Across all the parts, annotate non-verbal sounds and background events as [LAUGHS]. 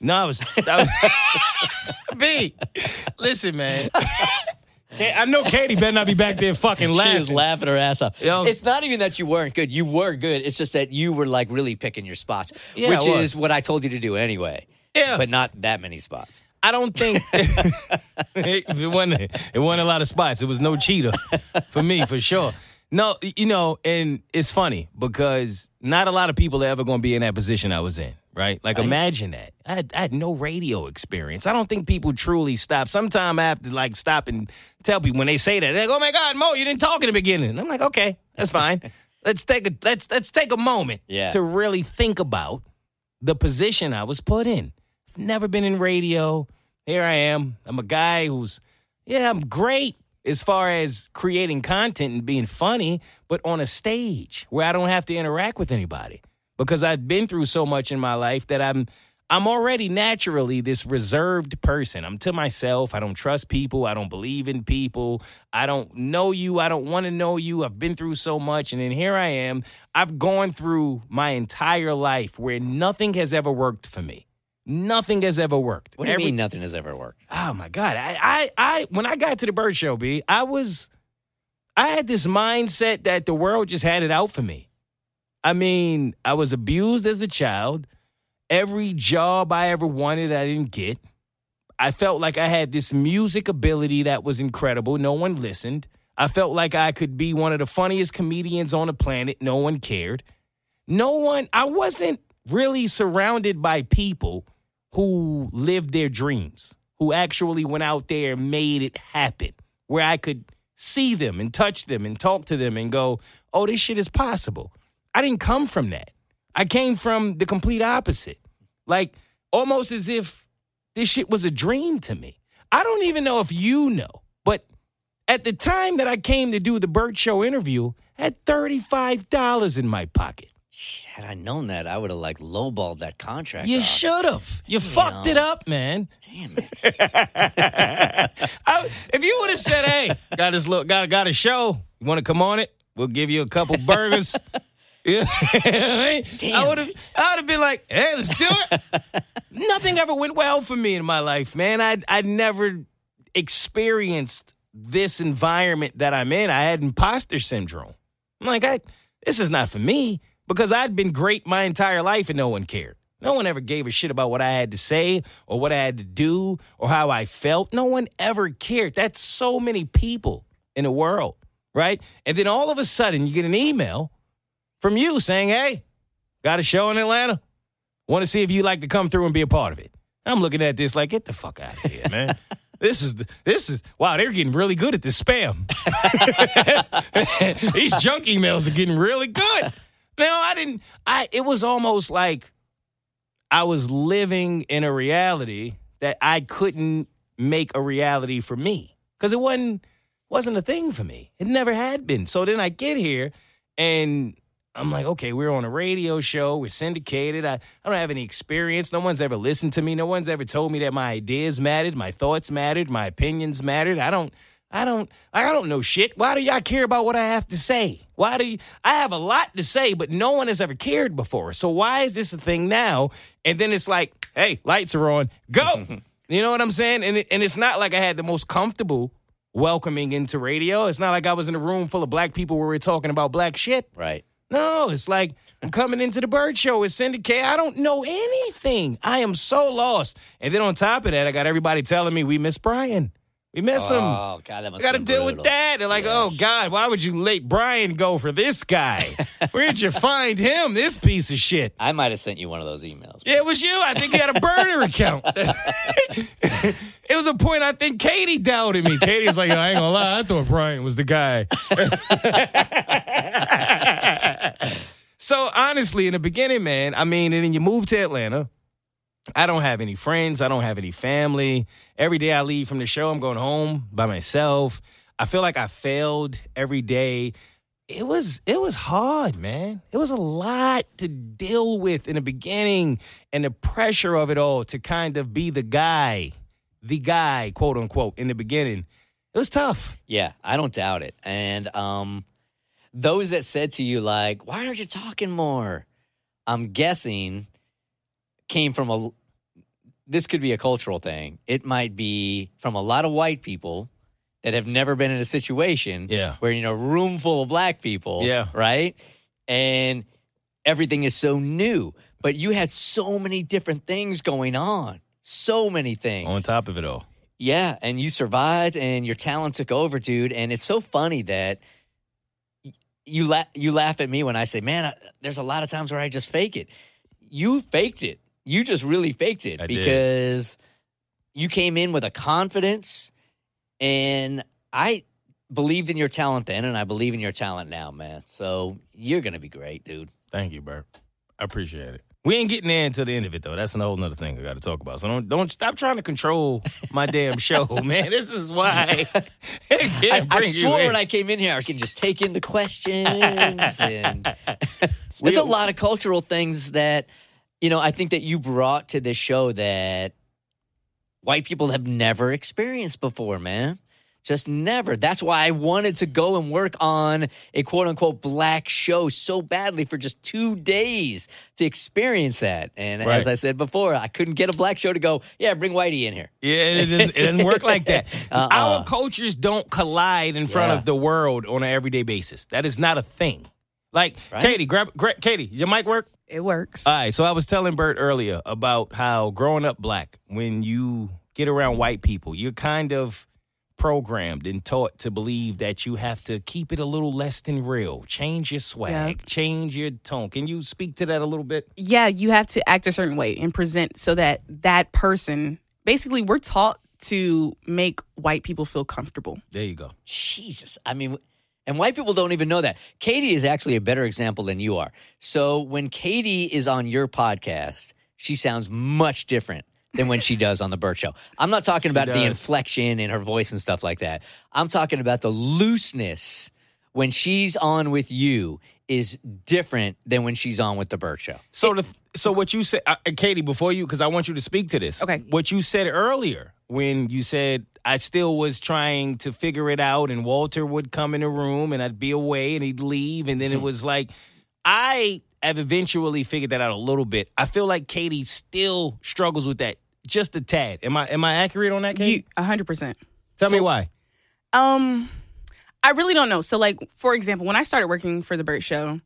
No, I was. I was [LAUGHS] B, listen, man. I know Katie better not be back there fucking laughing. She was laughing her ass off. Yo. It's not even that you weren't good. You were good. It's just that you were like really picking your spots, Yeah, which is what I told you to do anyway. Yeah. But not that many spots. I don't think [LAUGHS] it wasn't. It wasn't a lot of spots. It was no cheetah for me for sure. No, you know, and it's funny because not a lot of people are ever going to be in that position I was in. Right? Like, imagine that. I had, I had no radio experience. I don't think people truly stop. Sometime I have to like stop and tell people when they say that, they go, "Oh my God, Mo, you didn't talk in the beginning." And I'm like, "Okay, that's fine. [LAUGHS] let's take a let's let's take a moment Yeah. to really think about the position I was put in. I've never been in radio. Here I am. I'm a guy who's, yeah, I'm great as far as creating content and being funny, but on a stage where I don't have to interact with anybody because I've been through so much in my life that I'm. I'm already naturally this reserved person. I'm to myself. I don't trust people. I don't believe in people. I don't know you. I don't want to know you. I've been through so much. And then here I am. I've gone through my entire life where nothing has ever worked for me. Nothing has ever worked. What do you Every- mean nothing has ever worked? Oh my God. I, I, I, when I got to the Bert show, B, I was, I had this mindset that the world just had it out for me. I mean, I was abused as a child. Every job I ever wanted, I didn't get. I felt like I had this music ability that was incredible. No one listened. I felt like I could be one of the funniest comedians on the planet. No one cared. No one, I wasn't really surrounded by people who lived their dreams, who actually went out there and made it happen, where I could see them and touch them and talk to them and go, oh, this shit is possible. I didn't come from that. I came from the complete opposite. Like almost as if this shit was a dream to me. I don't even know if you know, but at the time that I came to do the Bert Show interview, I had $35 in my pocket. Had I known that, I would have like lowballed that contract. You should have. You fucked it up, man. Damn it. [LAUGHS] [LAUGHS] I, if you would have said, "Hey, got this look, got got a show. You want to come on it? We'll give you a couple burgers." [LAUGHS] Yeah. [LAUGHS] I would have. I would have been like, "Hey, let's do it." [LAUGHS] Nothing ever went well for me in my life, man. I I never experienced this environment that I'm in. I had imposter syndrome. I'm like, I this is not for me because I'd been great my entire life and no one cared. No one ever gave a shit about what I had to say or what I had to do or how I felt. No one ever cared. That's so many people in the world, right? And then all of a sudden you get an email from you saying, "Hey, got a show in Atlanta. Want to see if you'd like to come through and be a part of it." I'm looking at this like, "Get the fuck out of here, man." [LAUGHS] This is the, this is wow. They're getting really good at this spam. [LAUGHS] These junk emails are getting really good. Now I didn't. I it was almost like I was living in a reality that I couldn't make a reality for me because it wasn't wasn't a thing for me. It never had been. So then I get here and I'm like, okay, we're on a radio show. We're syndicated. I, I don't have any experience. No one's ever listened to me. No one's ever told me that my ideas mattered, my thoughts mattered, my opinions mattered. I don't, I don't, I don't know shit. Why do y'all care about what I have to say? Why do you, I have a lot to say, but no one has ever cared before. So why is this a thing now? And then it's like, hey, lights are on, go. [LAUGHS] you know what I'm saying? And it, and it's not like I had the most comfortable welcoming into radio. It's not like I was in a room full of black people where we're talking about black shit. Right. No, it's like I'm coming into the Bert show with Syndicate. I don't know anything. I am so lost. And then on top of that, I got everybody telling me we miss Brian. We miss him. Oh God, that must. Got to deal with that. They're like, oh, Yes. oh God, why would you let Brian go for this guy? [LAUGHS] Where'd you find him? This piece of shit. I might have sent you one of those emails. Yeah, it was you. I think you had a burner account. [LAUGHS] [LAUGHS] it was a point I think Katie doubted me. Katie was like, oh, I ain't gonna lie, I thought Brian was the guy. so honestly, in the beginning, man, I mean, and then you move to Atlanta. I don't have any friends. I don't have any family. Every day I leave from the show, I'm going home by myself. I feel like I failed every day. It was it was hard, man. It was a lot to deal with in the beginning and the pressure of it all to kind of be the guy, the guy, quote unquote, in the beginning. It was tough. Yeah, I don't doubt it. And um, those that said to you like, "Why aren't you talking more?" I'm guessing came from a this could be a cultural thing. It might be from a lot of white people that have never been in a situation Yeah. where you know room full of black people, Yeah. right? And everything is so new, but you had so many different things going on. So many things. On top of it all. Yeah, and you survived, and your talent took over, dude. And it's so funny that you la- you laugh at me when I say, "Man, I, there's a lot of times where I just fake it." You faked it. You just really faked it I did. because you came in with a confidence, and I believed in your talent then, and I believe in your talent now, man. So you're gonna be great, dude. Thank you, Bert. I appreciate it. We ain't getting there until the end of it though. That's a whole nother thing I got to talk about. So don't don't stop trying to control my damn [LAUGHS] show, man. This is why I, [LAUGHS] I, I bring you swore when I came in here, I was to just take in the questions. [LAUGHS] And there's a lot of cultural things that, you know, I think that you brought to this show that white people have never experienced before, man. Just never. That's why I wanted to go and work on a quote unquote black show so badly for just two days to experience that. And Right. as I said before, I couldn't get a black show to go, yeah, bring Whitey in here. Yeah, it doesn't, it doesn't work like that. [LAUGHS] Uh-uh. Our cultures don't collide in front Yeah. of the world on an everyday basis. That is not a thing. Like Right. Katie, grab, gra- Katie, your mic work? It works. All right, so I was telling Bert earlier about how growing up black, when you get around white people, you're kind of programmed and taught to believe that you have to keep it a little less than real, change your swag, Yep. change your tone. Can you speak to that a little bit? yeah, you have to act a certain way and present so that that person, basically, we're taught to make white people feel comfortable. There you go. Jesus. I mean, and white people don't even know that. Katie is actually a better example than you are. So when Katie is on your podcast, she sounds much different than when she does on the Bert Show. I'm not talking about the inflection in her voice and stuff like that. I'm talking about the looseness when she's on with you is different than when she's on with the Bert Show. So the so what you said, uh, Katie, before you, because I want you to speak to this. Okay. What you said earlier when you said I still was trying to figure it out, and Walter would come in the room, and I'd be away, and he'd leave, and then it was like I have eventually figured that out a little bit. I feel like Katie still struggles with that just a tad. Am I am I accurate on that, Katie? A hundred percent. Tell me why. Um, I really don't know. So, like, for example, when I started working for the Bert Show,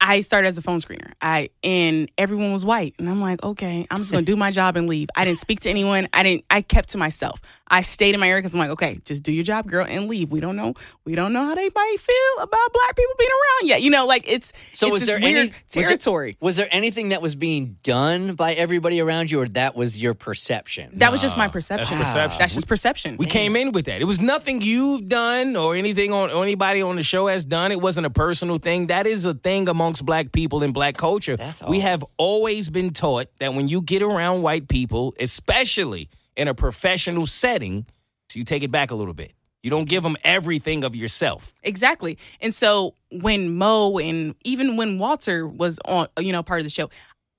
I started as a phone screener. I and everyone was white, and I'm like, okay, I'm just gonna do my job and leave. I didn't speak to anyone. I didn't. I kept to myself. I stayed in my area because I'm like, okay, just do your job, girl, and leave. We don't know. We don't know how they might feel about black people being around yet. You know, like it's So it's was this there weird any was there- territory? Was there anything that was being done by everybody around you, or that was your perception? that was just my Nah, that's perception. perception. That's just perception. We came in with that. It was nothing you've done or anything on or anybody on the show has done. It wasn't a personal thing. That is a thing amongst black people in black culture. That's we all. have always been taught that when you get around white people, especially in a professional setting, So you take it back a little bit. You don't give them everything of yourself. Exactly. And so when Mo and even when Walter was on, you know, part of the show,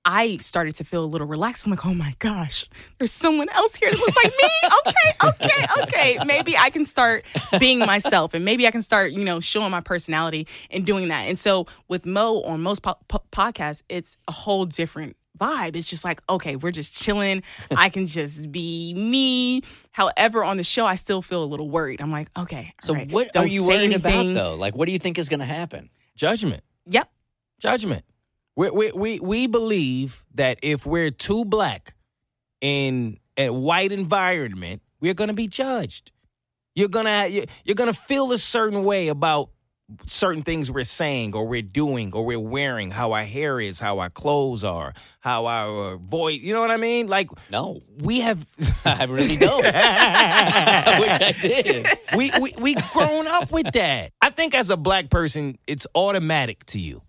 I started to feel a little relaxed. I'm like, oh my gosh, there's someone else here that looks like me. [LAUGHS] Okay, okay, okay. Maybe I can start being myself and maybe I can start, you know, showing my personality and doing that. And so with Mo on most po- po- podcasts, it's a whole different vibe. It's just like, okay, we're just chilling. I can just be me. However, on the show, I still feel a little worried. I'm like, okay. So right, what are you worried anything. about though? Like, what do you think is going to happen? Judgment. Yep. Judgment. We, we, we, we believe that if we're too black in a white environment, we're going to be judged. You're gonna you're gonna feel a certain way about certain things we're saying or we're doing or we're wearing, how our hair is, how our clothes are, how our voice. You know what I mean? Like No, we have. [LAUGHS] I really don't. [LAUGHS] I wish I did. [LAUGHS] we we we grown up with that. I think as a black person, it's automatic to you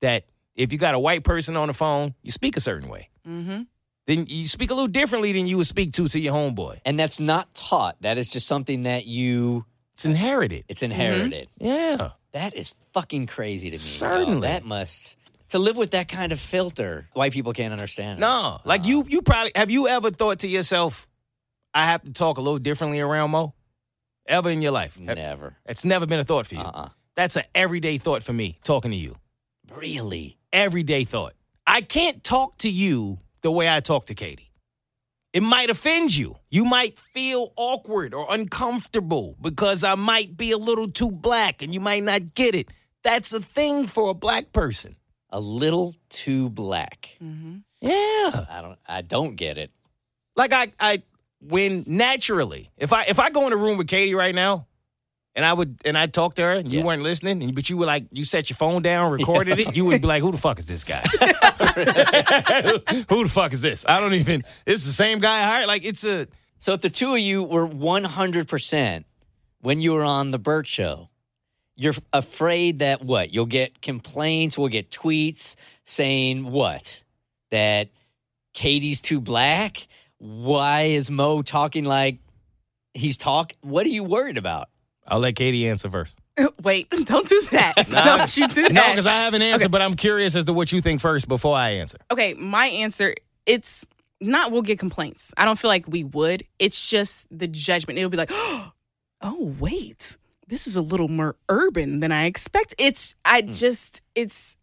that if you got a white person on the phone, you speak a certain way. Mm-hmm. Then you speak a little differently than you would speak to to your homeboy. And that's not taught. That is just something that you. It's inherited. It's inherited. Yeah. That is fucking crazy to me. Certainly. that must to live with that kind of filter. White people can't understand. it. No, like you you probably have you ever thought to yourself, I have to talk a little differently around Mo? Ever in your life? never. It's never been a thought for you. Uh-uh. That's an everyday thought for me talking to you. Really? everyday thought. I can't talk to you the way I talk to Katie. It might offend you. You might feel awkward or uncomfortable because I might be a little too black and you might not get it. That's a thing for a black person. A little too black. Mm-hmm. Yeah. I don't. I don't get it. Like I I when naturally, if I if I go in a room with Katie right now and I would and I talk to her and you Yeah. weren't listening, and, but you were like you set your phone down, [LAUGHS] recorded it, you would be like, Who the fuck is this guy? [LAUGHS] Who the fuck is this? I don't even it's the same guy I hired. Like it's a So if the two of you were 100% when you were on the Bert show, you're afraid that what? You'll get complaints, we'll get tweets saying what? That Katie's too black? Why is Mo talking like he's talk? What are you worried about? I'll let Katie answer first. [LAUGHS] Wait, [LAUGHS] don't do that. [LAUGHS] don't you do that. No, because I have an answer, Okay. but I'm curious as to what you think first before I answer. okay, my answer it's not we'll get complaints. I don't feel like we would. It's just the judgment. It'll be like, [GASPS] oh wait, this is a little more urban than I expect. It's I hmm. just it's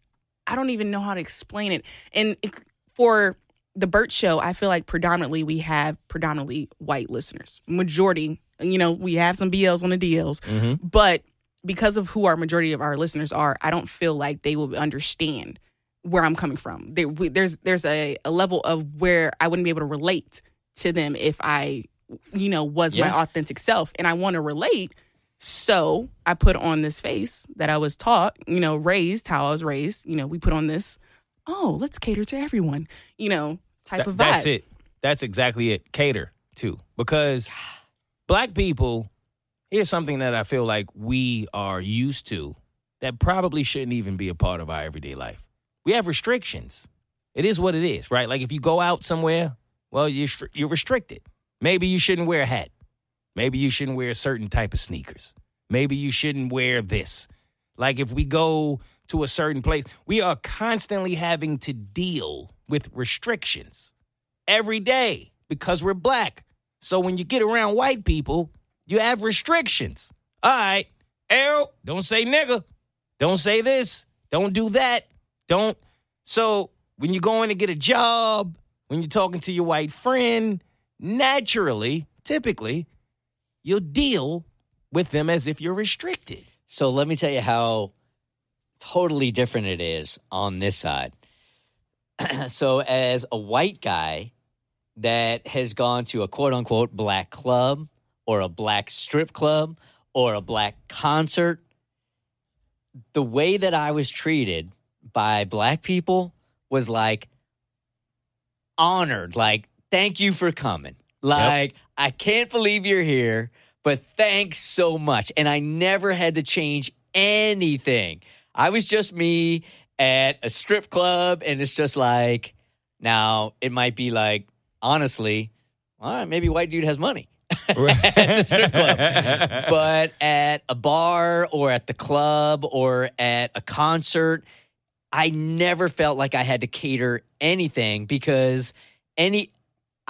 I don't even know how to explain it. And it, for the Bert Show, I feel like predominantly we have predominantly white listeners. Majority, you know, we have some BLs on the DLs, mm-hmm. but because of who our majority of our listeners are, I don't feel like they will understand where I'm coming from. There, we, there's there's a, a level of where I wouldn't be able to relate to them if I, you know, was my authentic self, and I want to relate. So I put on this face that I was taught, you know, raised how I was raised. You know, we put on this. Oh, let's cater to everyone. You know, type Th- of vibe. That's it. That's exactly it. Cater to. Because black people, here's something that I feel like we are used to that probably shouldn't even be a part of our everyday life. We have restrictions. It is what it is, right? Like if you go out somewhere, well, you're, you're restricted. Maybe you shouldn't wear a hat. Maybe you shouldn't wear a certain type of sneakers. Maybe you shouldn't wear this. Like if we go to a certain place, we are constantly having to deal with restrictions every day because we're black. So when you get around white people, you have restrictions. All right, Errol, don't say nigga. Don't say this. Don't do that. Don't. So when you're going to get a job, when you're talking to your white friend, naturally, typically, you'll deal with them as if you're restricted. So let me tell you how totally different it is on this side. [CLEARS THROAT] so, as a white guy that has gone to a quote unquote black club or a black strip club or a black concert, the way that I was treated by black people was like honored, like, thank you for coming. Like, I can't believe you're here, but thanks so much. And I never had to change anything. I was just me at a strip club, and it's just like, now it might be like, honestly, all right, maybe white dude has money. [LAUGHS] [LAUGHS] at the strip club. but at a bar or at the club or at a concert, I never felt like I had to cater anything because any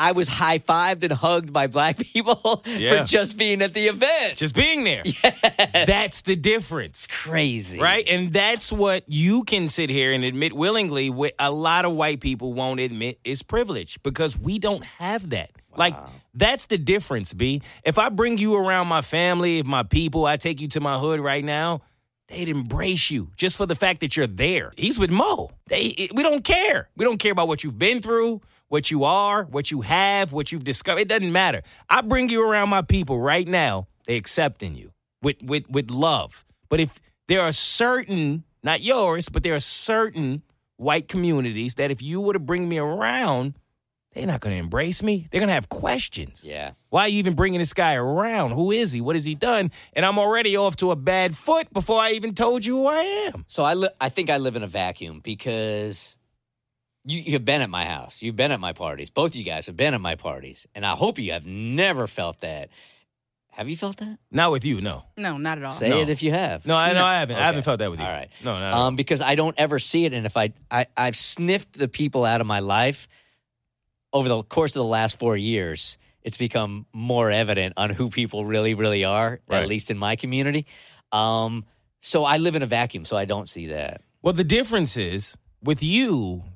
I was high fived and hugged by black [LAUGHS] people Yeah. for just being at the event. Just being there. [LAUGHS] Yes. That's the difference. crazy. Right? And that's what you can sit here and admit willingly, what a lot of white people won't admit is privilege because we don't have that. Like, that's the difference, B. If I bring you around my family, my people, I take you to my hood right now, they'd embrace you just for the fact that you're there. He's with Mo. They, we don't care. We don't care about what you've been through, what you are, what you have, what you've discovered. It doesn't matter. I bring you around my people right now, they accepting you with, with, with love. But if there are certain, not yours, but there are certain white communities that if you were to bring me around, they're not going to embrace me. They're going to have questions. Yeah. Why are you even bringing this guy around? Who is he? What has he done? And I'm already off to a bad foot before I even told you who I am. So I li- I think I live in a vacuum because you you've been at my house. You've been at my parties. Both of you guys have been at my parties. And I hope you have never felt that. Have you felt that? Not with you, no. No, not at all. Say No. it if you have. No, I, no, I haven't. I haven't felt that with you. All right. No, not at all. um, because I don't ever see it. And if I, I I've sniffed the people out of my life over the course of the last four years, it's become more evident on who people really, really are, Right. at least in my community. Um, so I live in a vacuum, so I don't see that. Well, the difference is with you, n-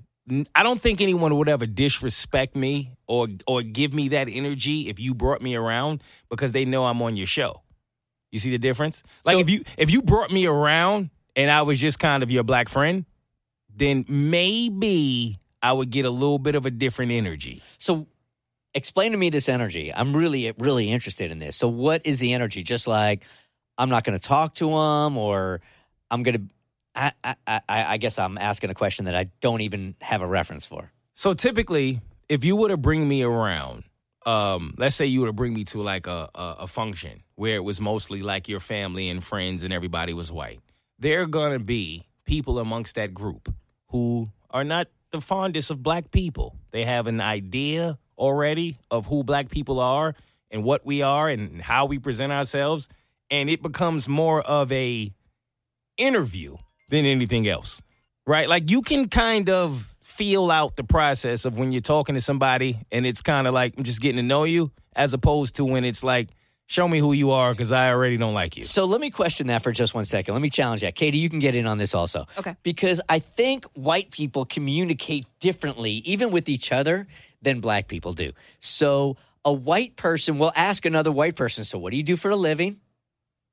I don't think anyone would ever disrespect me or or give me that energy if you brought me around because they know I'm on your show. You see the difference? Like So- if you if you brought me around and I was just kind of your black friend, then maybe I would get a little bit of a different energy. So explain to me this energy. I'm really, really interested in this. So what is the energy? Just like I'm not going to talk to him, or I'm going to. I, I, I, guess I'm asking a question that I don't even have a reference for. So typically, if you were to bring me around, um, let's say you were to bring me to like a, a a function where it was mostly like your family and friends and everybody was white, there are gonna be people amongst that group who are not the fondest of black people. They have an idea already of who black people are and what we are and how we present ourselves, and it becomes more of a interview than anything else right? Like you can kind of feel out the process of when you're talking to somebody and it's kind of like I'm just getting to know you, as opposed to when it's like, show me who you are because I already don't like you. So let me question that for just one second. Let me challenge that. Katie, you can get in on this also. Okay. Because I think white people communicate differently, even with each other, than black people do. So a white person will ask another white person, So what do you do for a living?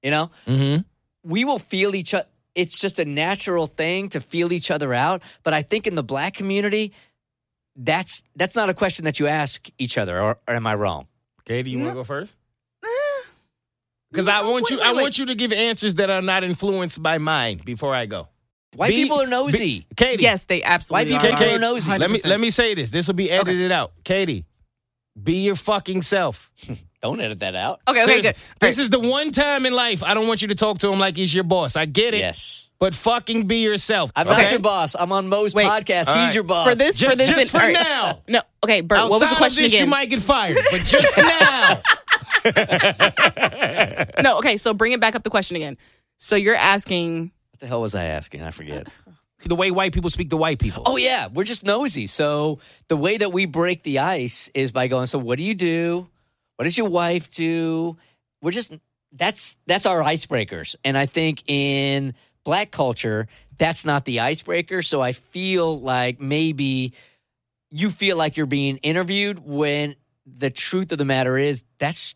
You know? Mm-hmm. we will feel each other. It's just a natural thing to feel each other out. But I think in the black community, that's that's not a question that you ask each other. Or, or am I wrong? Katie, you want to go first? Eh. Because I want you, I want you to give answers that are not influenced by mine before I go. White Be- people are nosy. Be- Katie, Yes, they absolutely White are. people Katie, are nosy. Let me 100%. let me say this. This will be edited out. Katie, be your fucking self. [LAUGHS] Don't edit that out. Okay, okay, Seriously, good. This All is the one time in life I don't want you to talk to him like he's your boss. I get it. Yes. But fucking be yourself. I'm okay? not your boss. I'm on Mo's Wait. podcast. All He's right. your boss. For this, Just- for this, just then- for all right. now. Uh, no, okay, Bert. what was the Outside of question this, again? You might get fired, but just [LAUGHS] now. no, okay. So bring it back up the question again. So you're asking. what the hell was I asking? I forget. [LAUGHS] the way white people speak to white people. Oh yeah, we're just nosy. So the way that we break the ice is by going. So what do you do? What does your wife do? We're just that's that's our icebreakers. And I think in black culture, that's not the icebreaker. So I feel like maybe you feel like you're being interviewed when the truth of the matter is that's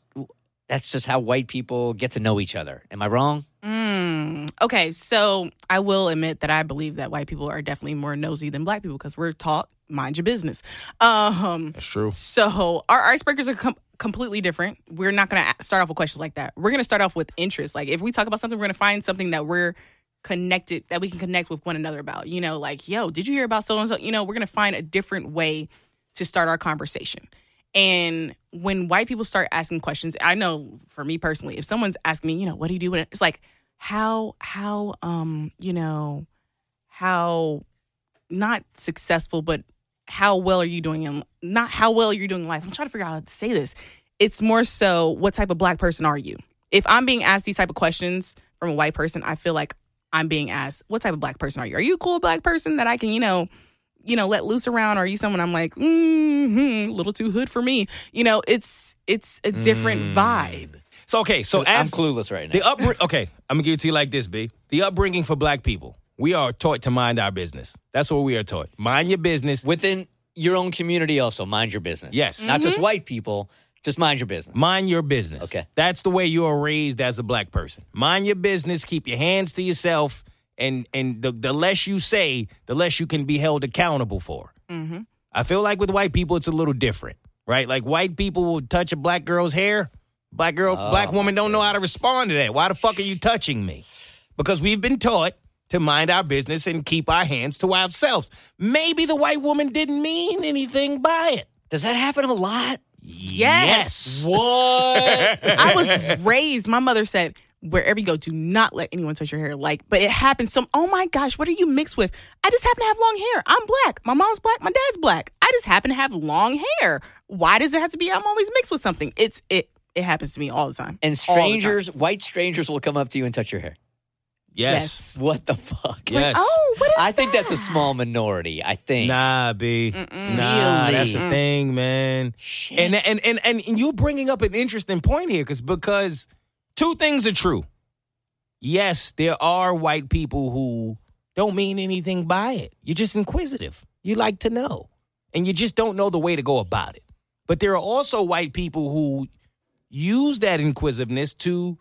that's just how white people get to know each other. Am I wrong? Mm, okay, so I will admit that I believe that white people are definitely more nosy than black people because we're taught mind your business. Um, That's true. So our icebreakers are com- completely different. We're not going to start off with questions like that. We're going to start off with interest. Like if we talk about something, we're going to find something that we're connected that we can connect with one another about. You know, like yo, did you hear about so and so? You know, we're going to find a different way to start our conversation. And when white people start asking questions, I know for me personally, if someone's asking me, you know, what do you do? When it's like, how, how, um, you know, how not successful, but how well are you doing in not how well you're doing in life. I'm trying to figure out how to say this. It's more so what type of black person are you? If I'm being asked these type of questions from a white person, I feel like I'm being asked, what type of black person are you? Are you a cool black person that I can, you know, you know, let loose around? Or are you someone I'm like, mm-hmm, a little too hood for me? You know, it's it's a different vibe. So okay, so I'm clueless right now. the upbringing, okay, I'm gonna give it to you like this, B. The upbringing for black people, we are taught to mind our business. That's what we are taught. Mind your business. within your own community also mind your business Yes. not just white people just mind your business Mind your business. Okay. That's the way you are raised as a black person. Mind your business, keep your hands to yourself, and and the, the less you say, the less you can be held accountable for. Mm-hmm. I feel like with white people, it's a little different, right? Like white people will touch a black girl's hair. Black girl, Oh, black woman don't know how to respond to that. Why the fuck are you touching me? Because we've been taught to mind our business and keep our hands to ourselves. Maybe the white woman didn't mean anything by it. does that happen a lot Yes. what [LAUGHS] I was raised. My mother said, wherever you go, do not let anyone touch your hair. Like, but it happens. Some, oh my gosh, what are you mixed with? I just happen to have long hair. I'm black. My mom's black. My dad's black. I just happen to have long hair. Why does it have to be? I'm always mixed with something. It's it. It happens to me all the time. and All the time. strangers white strangers will come up to you and touch your hair Yes. what the fuck Yes. Oh, what is i think that's a small minority i think Nah, B. Nah, Really? that's the mm. thing, man. Shit. And, and and and and you're bringing up an interesting point here, because because two things are true. Yes, there are white people who don't mean anything by it. You're just inquisitive. You like to know. And you just don't know the way to go about it. But there are also white people who use that inquisitiveness to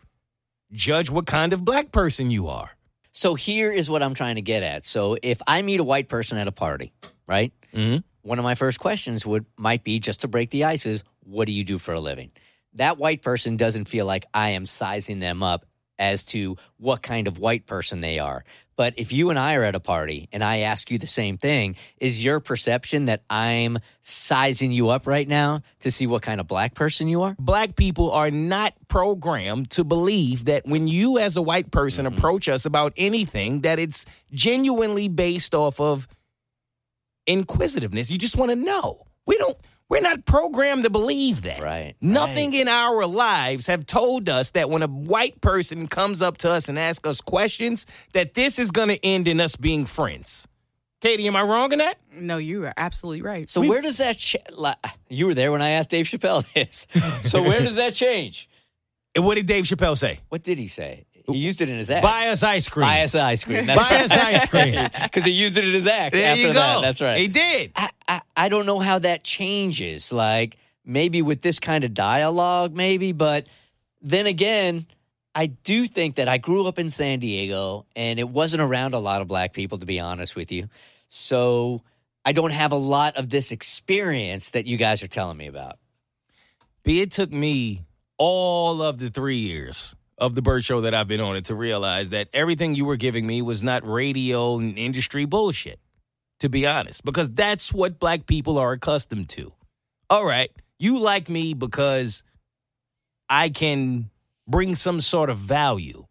judge what kind of black person you are. So here is what I'm trying to get at. So if I meet a white person at a party, right? Mhm. One of my first questions would might be just to break the ice is, what do you do for a living? That white person doesn't feel like I am sizing them up as to what kind of white person they are. But if you and I are at a party and I ask you the same thing, is your perception that I'm sizing you up right now to see what kind of black person you are? Black people are not programmed to believe that when you as a white person mm-hmm. approach us about anything that it's genuinely based off of inquisitiveness. You just want to know. We don't we're not programmed to believe that. Right, Nothing right. in our lives have told us that when a white person comes up to us and asks us questions, that this is going to end in us being friends. Katie, am I wrong in that? No, you are absolutely right. So where does that ch- li- you were there when I asked Dave Chappelle [LAUGHS] this. So where does that change? And what did Dave Chappelle say? What did he say? He used it in his act. Buy us ice cream. Buy us ice cream. [LAUGHS] That's Buy us ice cream. [LAUGHS] Because he used it in his act. There after you go. That. That's right. He did. I, I, I don't know how that changes. Like maybe with this kind of dialogue, maybe, but then again, I do think that I grew up in San Diego and it wasn't around a lot of black people, to be honest with you. So I don't have a lot of this experience that you guys are telling me about. B, it took me all of the three years of the Bert Show that I've been on it to realize that everything you were giving me was not radio and industry bullshit, to be honest, because that's what black people are accustomed to. All right, you like me because I can bring some sort of value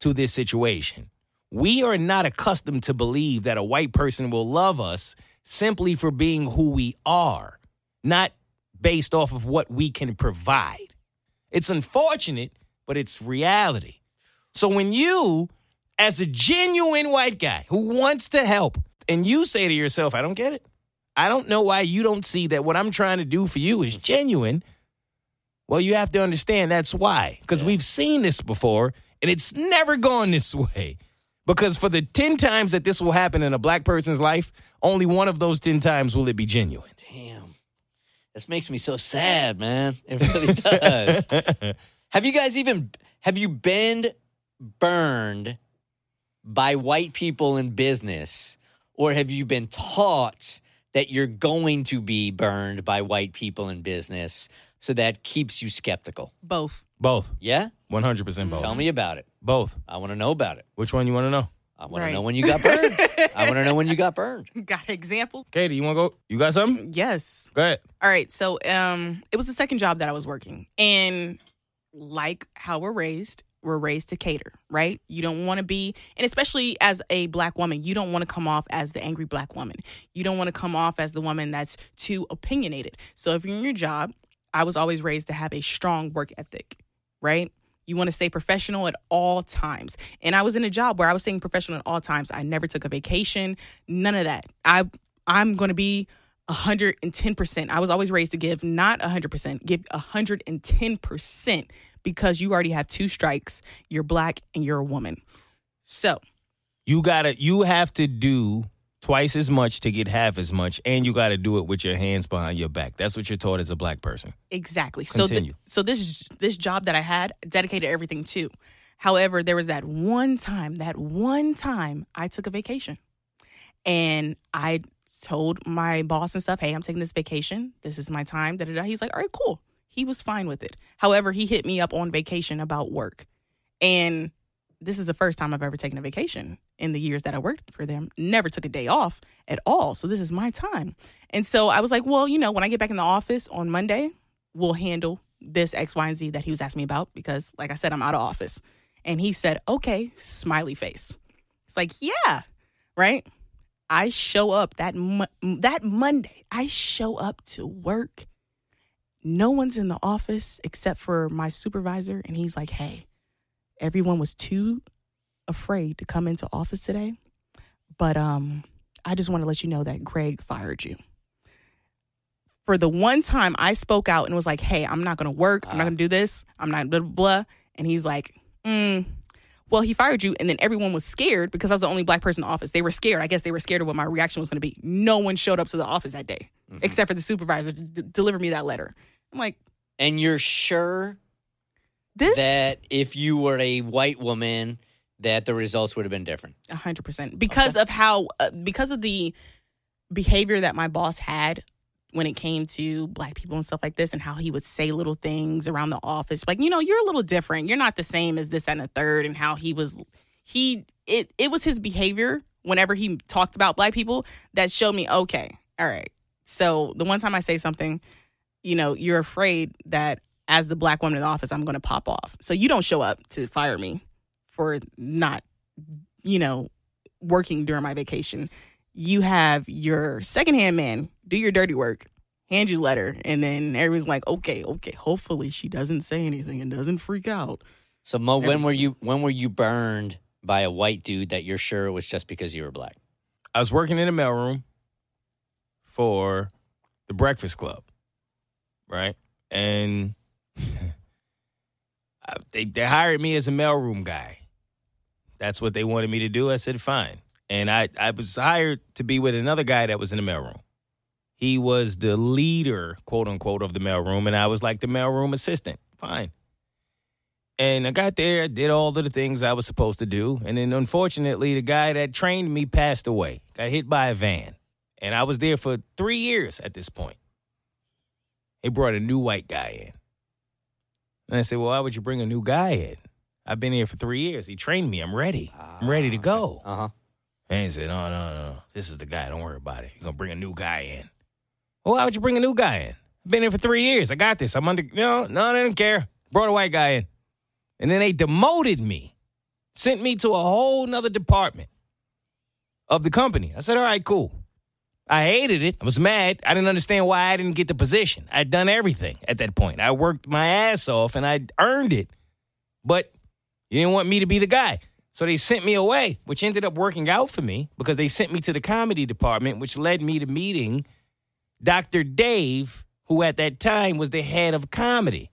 to this situation. We are not accustomed to believe that a white person will love us simply for being who we are, not based off of what we can provide. It's unfortunate, but it's reality. So when you, as a genuine white guy who wants to help, and you say to yourself, I don't get it. I don't know why you don't see that what I'm trying to do for you is genuine. Well, you have to understand that's why. Because we've seen this before, and it's never gone this way. Because for the 10 times that this will happen in a black person's life, only one of those 10 times will it be genuine. Damn. This makes me so sad, man. It really does. [LAUGHS] have you guys even have you been burned by white people in business or have you been taught that you're going to be burned by white people in business so that keeps you skeptical? Both. Both. Yeah? 100% both. Tell me about it. Both. I want to know about it. Which one you want to know? I want Right. to know when you got burned. I want to know when you got burned. [LAUGHS] Got examples? Katie, you want to go? You got something? Yes. Go ahead. All right. So um it was the second job that I was working. And like how we're raised, we're raised to cater, right? You don't want to be and especially as a black woman, you don't want to come off as the angry black woman. You don't want to come off as the woman that's too opinionated. So if you're in your job, I was always raised to have a strong work ethic, right? You want to stay professional at all times. And I was in a job where I was staying professional at all times. I never took a vacation, none of that. I I'm going to be 110%. I was always raised to give not 100%, give 110% because you already have two strikes. You're black and you're a woman. So, You gotta you have to do twice as much to get half as much, and you gotta do it with your hands behind your back. That's what you're taught as a black person. Exactly. So Continue. the, so this is this job that I had dedicated everything to. However, there was that one time, that one time I took a vacation. And I told my boss and stuff, "Hey, I'm taking this vacation. This is my time." Da, da, da. He's like, "All right, cool." He was fine with it. However, he hit me up on vacation about work. And this is the first time I've ever taken a vacation in the years that I worked for them. Never took a day off at all. So this is my time. And so I was like, well, you know, when I get back in the office on Monday, we'll handle this X, Y, and Z that he was asking me about because, like I said, I'm out of office. And he said, okay, smiley face. It's like, yeah, right? I show up that mo- that Monday. I show up to work. No one's in the office except for my supervisor, and he's like, "Hey, everyone was too afraid to come into office today, but um, I just want to let you know that Greg fired you." For the one time I spoke out and was like, "Hey, I'm not going to work. I'm not going to do this. I'm not blah blah,", blah and he's like, mm, well, he fired you. And then everyone was scared because I was the only black person in the office. They were scared. I guess they were scared of what my reaction was going to be. No one showed up to the office that day except for the supervisor to d- deliver me that letter. I'm like, And you're sure this that if you were a white woman, that the results would have been different. A hundred percent because of how uh, because of the behavior that my boss had when it came to black people and stuff like this and how he would say little things around the office. Like you know you're a little different. You're not the same as this and a third and how he was he it it was his behavior whenever he talked about black people that showed me okay all right. So the one time i say something you know you're afraid that as the black woman in the office i'm going to pop off. So you don't show up to fire me for not you know working during my vacation you have your secondhand man do your dirty work, hand you a letter, and then everyone's like, okay, okay, hopefully she doesn't say anything and doesn't freak out. So Mo, when were you when were you burned by a white dude that you're sure it was just because you were black? I was working in a mailroom for the Breakfast Club, right? And [LAUGHS] I- they they hired me as a mailroom guy. That's what they wanted me to do. I said fine, and I I was hired to be with another guy that was in the mailroom. He was the leader, quote unquote, of the mailroom, and I was like the mailroom assistant. Fine. And I got there, did all of the things I was supposed to do. And then unfortunately, the guy that trained me passed away, got hit by a van. And I was there for three years at this point. They brought a new white guy in. And I said, Well, why would you bring a new guy in? I've been here for three years. He trained me. I'm ready. I'm ready to go. Uh huh. And he said, No, no, no. This is the guy. Don't worry about it. You're going to bring a new guy in. Well, why would you bring a new guy in? I've been here for three years. I got this. I'm under. No, no, they didn't care. Brought a white guy in. And then they demoted me, sent me to a whole nother department of the company. I said, All right, cool. I hated it. I was mad. I didn't understand why I didn't get the position. I'd done everything at that point. I worked my ass off and I earned it. But you didn't want me to be the guy. So they sent me away, which ended up working out for me because they sent me to the comedy department, which led me to meeting Dr. Dave, who at that time was the head of comedy.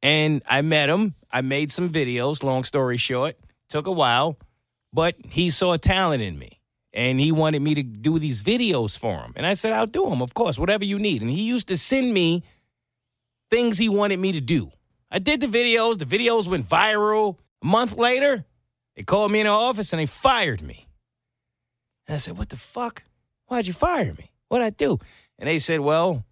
And I met him. I made some videos, long story short. Took a while, but he saw talent in me. And he wanted me to do these videos for him. And I said, I'll do them, of course, whatever you need. And he used to send me things he wanted me to do. I did the videos. The videos went viral. A month later, they called me in the office and they fired me. And I said, What the fuck? Why'd you fire me? What'd I do? And they said, Well,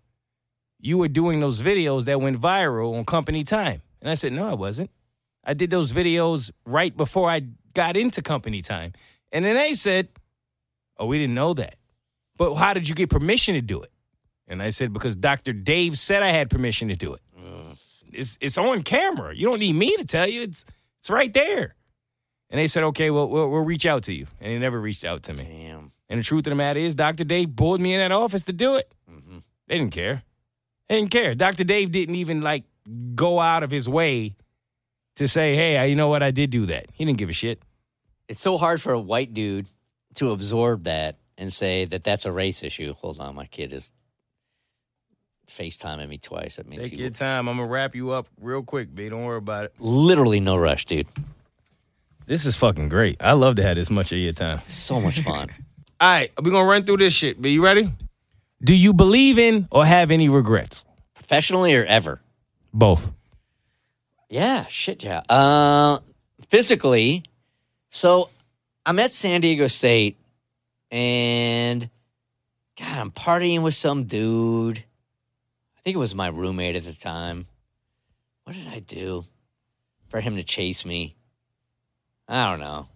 you were doing those videos that went viral on company time. And I said, No, I wasn't. I did those videos right before I got into company time. And then they said, Oh, we didn't know that. But how did you get permission to do it? And I said, Because Dr. Dave said I had permission to do it. It's, it's on camera. You don't need me to tell you. It's, it's right there. And they said, Okay, well, we'll, we'll reach out to you. And he never reached out to me. Damn. And the truth of the matter is, Dr. Dave pulled me in that office to do it. Mhm. They didn't care. They didn't care. Dr. Dave didn't even like go out of his way to say, hey, I- you know what? I did do that. He didn't give a shit. It's so hard for a white dude to absorb that and say that that's a race issue. Hold on, my kid is FaceTiming me twice. That means Take he your time. I'm going to wrap you up real quick, B. Don't worry about it. literally no rush, dude. This is fucking great. I love to have this much of your time. So much fun. [LAUGHS] All right, we're going to run through this shit. B, you ready? Do you believe in or have any regrets? Professionally or ever? Both. Yeah, shit, yeah. Uh, physically, so I'm at San Diego State, and God, I'm partying with some dude. I think it was my roommate at the time. What did I do for him to chase me? I don't know.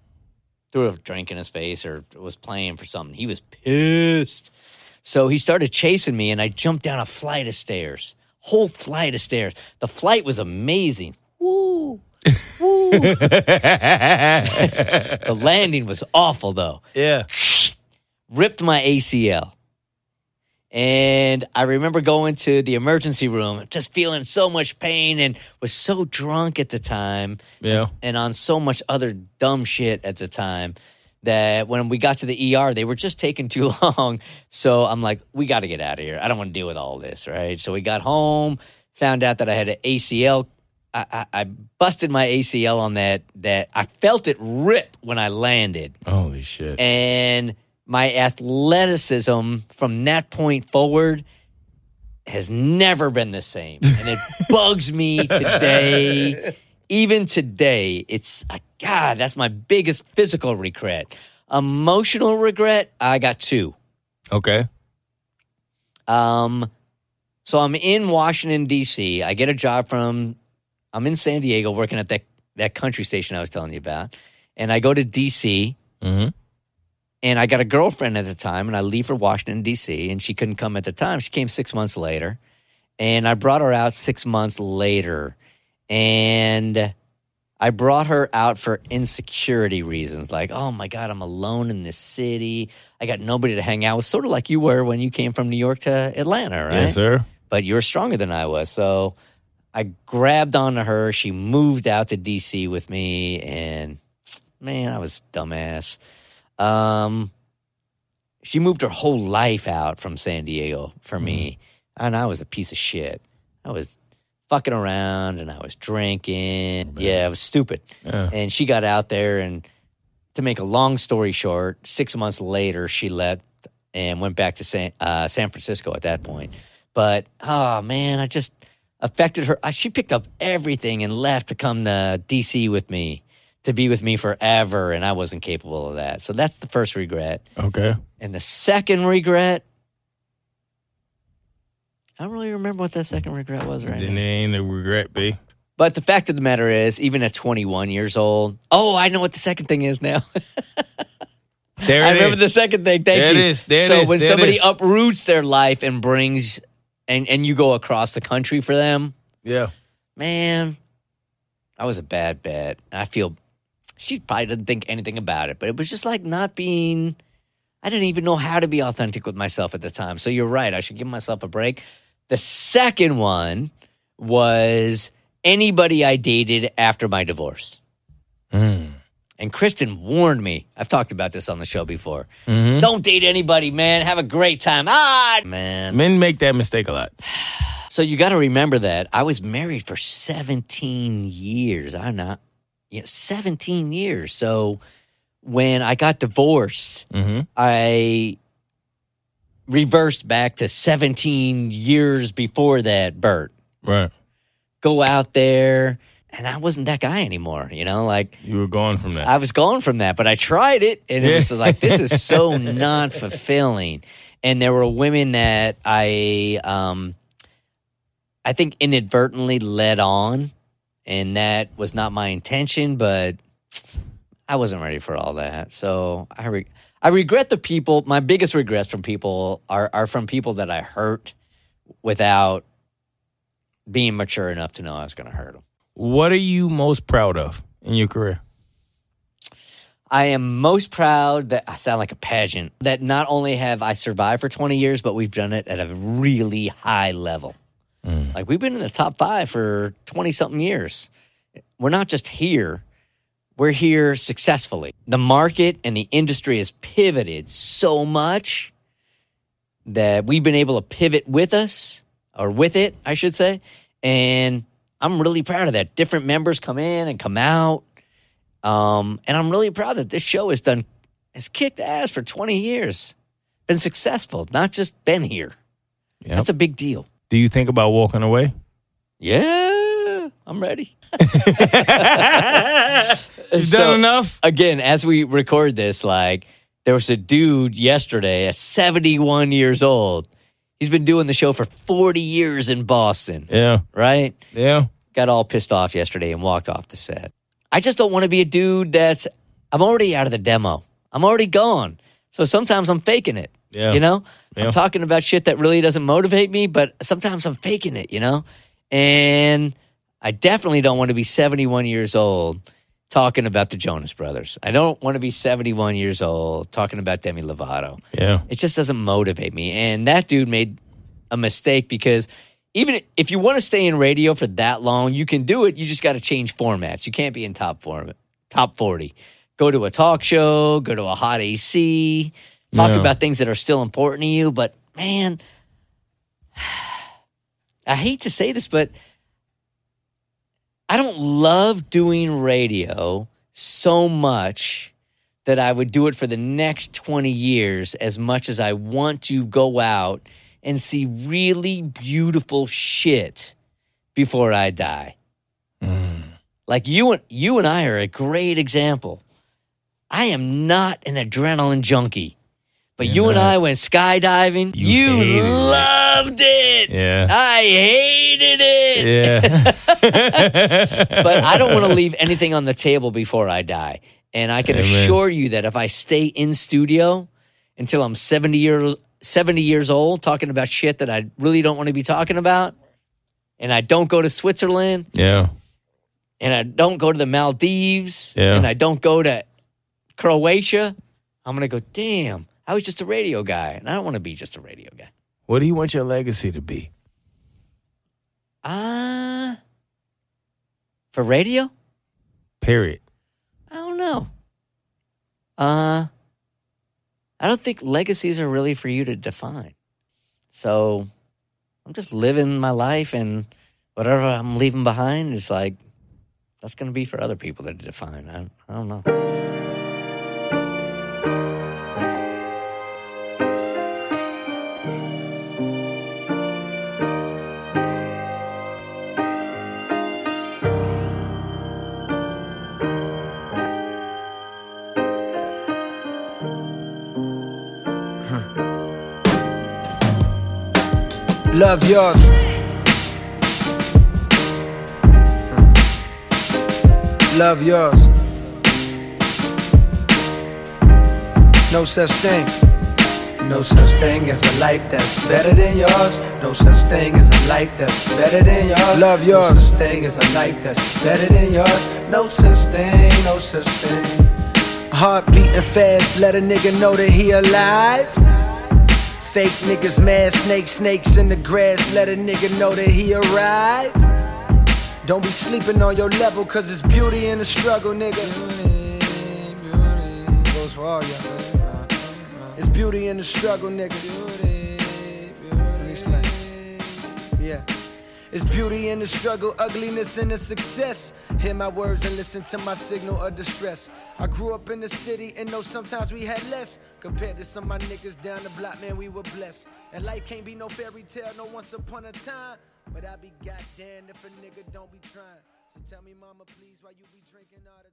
Threw a drink in his face or was playing for something. He was pissed. So he started chasing me, and I jumped down a flight of stairs. Whole flight of stairs. The flight was amazing. Woo. [LAUGHS] Woo. the landing was awful, though. Yeah. Ripped my ACL. And I remember going to the emergency room, just feeling so much pain and was so drunk at the time Yeah. and on so much other dumb shit at the time that when we got to the ER, they were just taking too [LAUGHS] long. So I'm like, we got to get out of here. I don't want to deal with all this, right? So we got home, found out that I had an ACL I, I, I busted my ACL on that. That I felt it rip when I landed, Holy shit. and my athleticism from that point forward has never been the same, and it [LAUGHS] bugs me today. [LAUGHS] Even today, it's uh, God. That's my biggest physical regret. Emotional regret, I got two. okay. Um, so I'm in Washington D.C. I get a job from. I'm in San Diego working at that that country station I was telling you about, and I go to D.C. Mm-hmm. And I got a girlfriend at the time, and I leave for Washington D.C. and she couldn't come at the time. She came six months later, and I brought her out six months later, and I brought her out for insecurity reasons, like, oh my god, I'm alone in this city. I got nobody to hang out with. Sort of like you were when you came from New York to Atlanta, right? Yes, sir. but you were stronger than I was. So I grabbed onto her. She moved out to DC with me, and man, I was dumbass. Um, she moved her whole life out from San Diego for me, and I was a piece of shit. I was fucking around and I was drinking. yeah, I was stupid. Yeah. And she got out there, and to make a long story short, six months later, she left and went back to San, uh, San Francisco at that point. But oh man, I just affected her. uh, She picked up everything and left to come to DC with me, to be with me forever, and I wasn't capable of that. So that's the first regret. Okay. And the second regret, I don't really remember what that second regret was right Then now. ain't a regret, B. But the fact of the matter is, even at 21 years old, oh, I know what the second thing is now. [LAUGHS] There it is. I remember is. the second thing. Thank There you. is. There so is. when There somebody is. uproots their life and brings, and and you go across the country for them, Yeah. man, I was a bad bet. I feel she probably didn't think anything about it, but it was just like not being. I didn't even know how to be authentic with myself at the time. So you're right. I should give myself a break. The second one was anybody I dated after my divorce. Mm. And Kristen warned me. I've talked about this on the show before. Mhm. Don't date anybody, man. Have a great time. Ah, man. Men make that mistake a lot. [SIGHS] So you got to remember that I was married for 17 years. I'm not, you know, 17 years. So when I got divorced, Mm-hmm. I reversed back to 17 years before that, Bert. Right. Go out there, and I wasn't that guy anymore. You know, like You were gone from that. I was gone from that, but I tried it, and it was like this is so [LAUGHS] not fulfilling. And there were women that I, um, I think inadvertently led on, and that was not my intention, but I wasn't ready for all that. So I, re- I regret the people. My biggest regrets from people are are from people that I hurt without being mature enough to know I was going to hurt them. what are you most proud of in your career? I am most proud that I sound like a pageant that not only have I survived for 20 years, but we've done it at a really high level. Like we've been in the top five for 20 something years. We're not just here, we're here successfully. The market and the industry has pivoted so much that we've been able to pivot with us or with it, I should say. And I'm really proud of that. Different members come in and come out. Um, and I'm really proud that this show has done has kicked ass for 20 years. Been successful, not just been here. Yep. That's a big deal. Do you think about walking away? Yeah, I'm ready. [LAUGHS] You've So- done enough? Again, as we record this, like there was a dude yesterday at 71 years old. He's been doing the show for 40 years in Boston, Yeah. right? Yeah. got all pissed off yesterday and walked off the set. I just don't want to be a dude that's I'm already out of the demo. I'm already gone. So sometimes I'm faking it. Yeah. You know? Yeah. I'm talking about shit that really doesn't motivate me, but sometimes I'm faking it, you know? And I definitely don't want to be 71 years old talking about the Jonas Brothers. I don't want to be 71 years old talking about Demi Lovato. Yeah. It just doesn't motivate me. And that dude made a mistake because even if you want to stay in radio for that long, you can do it. You just got to change formats. You can't be in top form, top 40. Go to a talk show, go to a hot AC, talk Yeah. about things that are still important to you. But man, I hate to say this, but I don't love doing radio so much that I would do it for the next 20 years as much as I want to go out and see really beautiful shit before I die. Mm. Like you and you and I are a great example. I am not an adrenaline junkie. But you and. I went skydiving. You You, loved it. Yeah. I hated it. Yeah. [LAUGHS] but I don't want to [LAUGHS] leave anything on the table before I die. And I can Amen. assure you that if I stay in studio until I'm 70 years 70 years old talking about shit that I really don't want to be talking about, and I don't go to Switzerland, yeah. and I don't go to the Maldives, Yeah. and I don't go to Croatia, I'm going to go, damn, I was just a radio guy. And I don't want to be just a radio guy. What do you want your legacy to be? Uh, for radio? Period. I don't know. Uh, I don't think legacies are really for you to define. So I'm just living my life, and whatever I'm leaving behind is like, that's going to be for other people to define. I, I don't know. Love yours. Hmm. Love yours. No such thing. No such thing as a life that's better than yours. No such thing as a life that's better than yours. Love yours. No such thing as a life that's better than yours. No such thing, no such thing. Heart beating fast, let a nigga know that he alive. Fake niggas mad, snake snakes in the grass, let a nigga know that he arrived. Don't be sleeping on your level, cause it's beauty in the struggle, nigga. Beauty, beauty. Goes for all y'all. It's beauty in the struggle, nigga. Beauty. Let me explain. Yeah. It's beauty in the struggle, ugliness in the success. Hear my words and listen to my signal of distress. I grew up in the city and know sometimes we had less. Compared to some of my niggas down the block, man, we were blessed. And life can't be no fairy tale, no once upon a time. But I be goddamn if a nigga don't be trying. So tell me, mama, please, why you be drinking all the?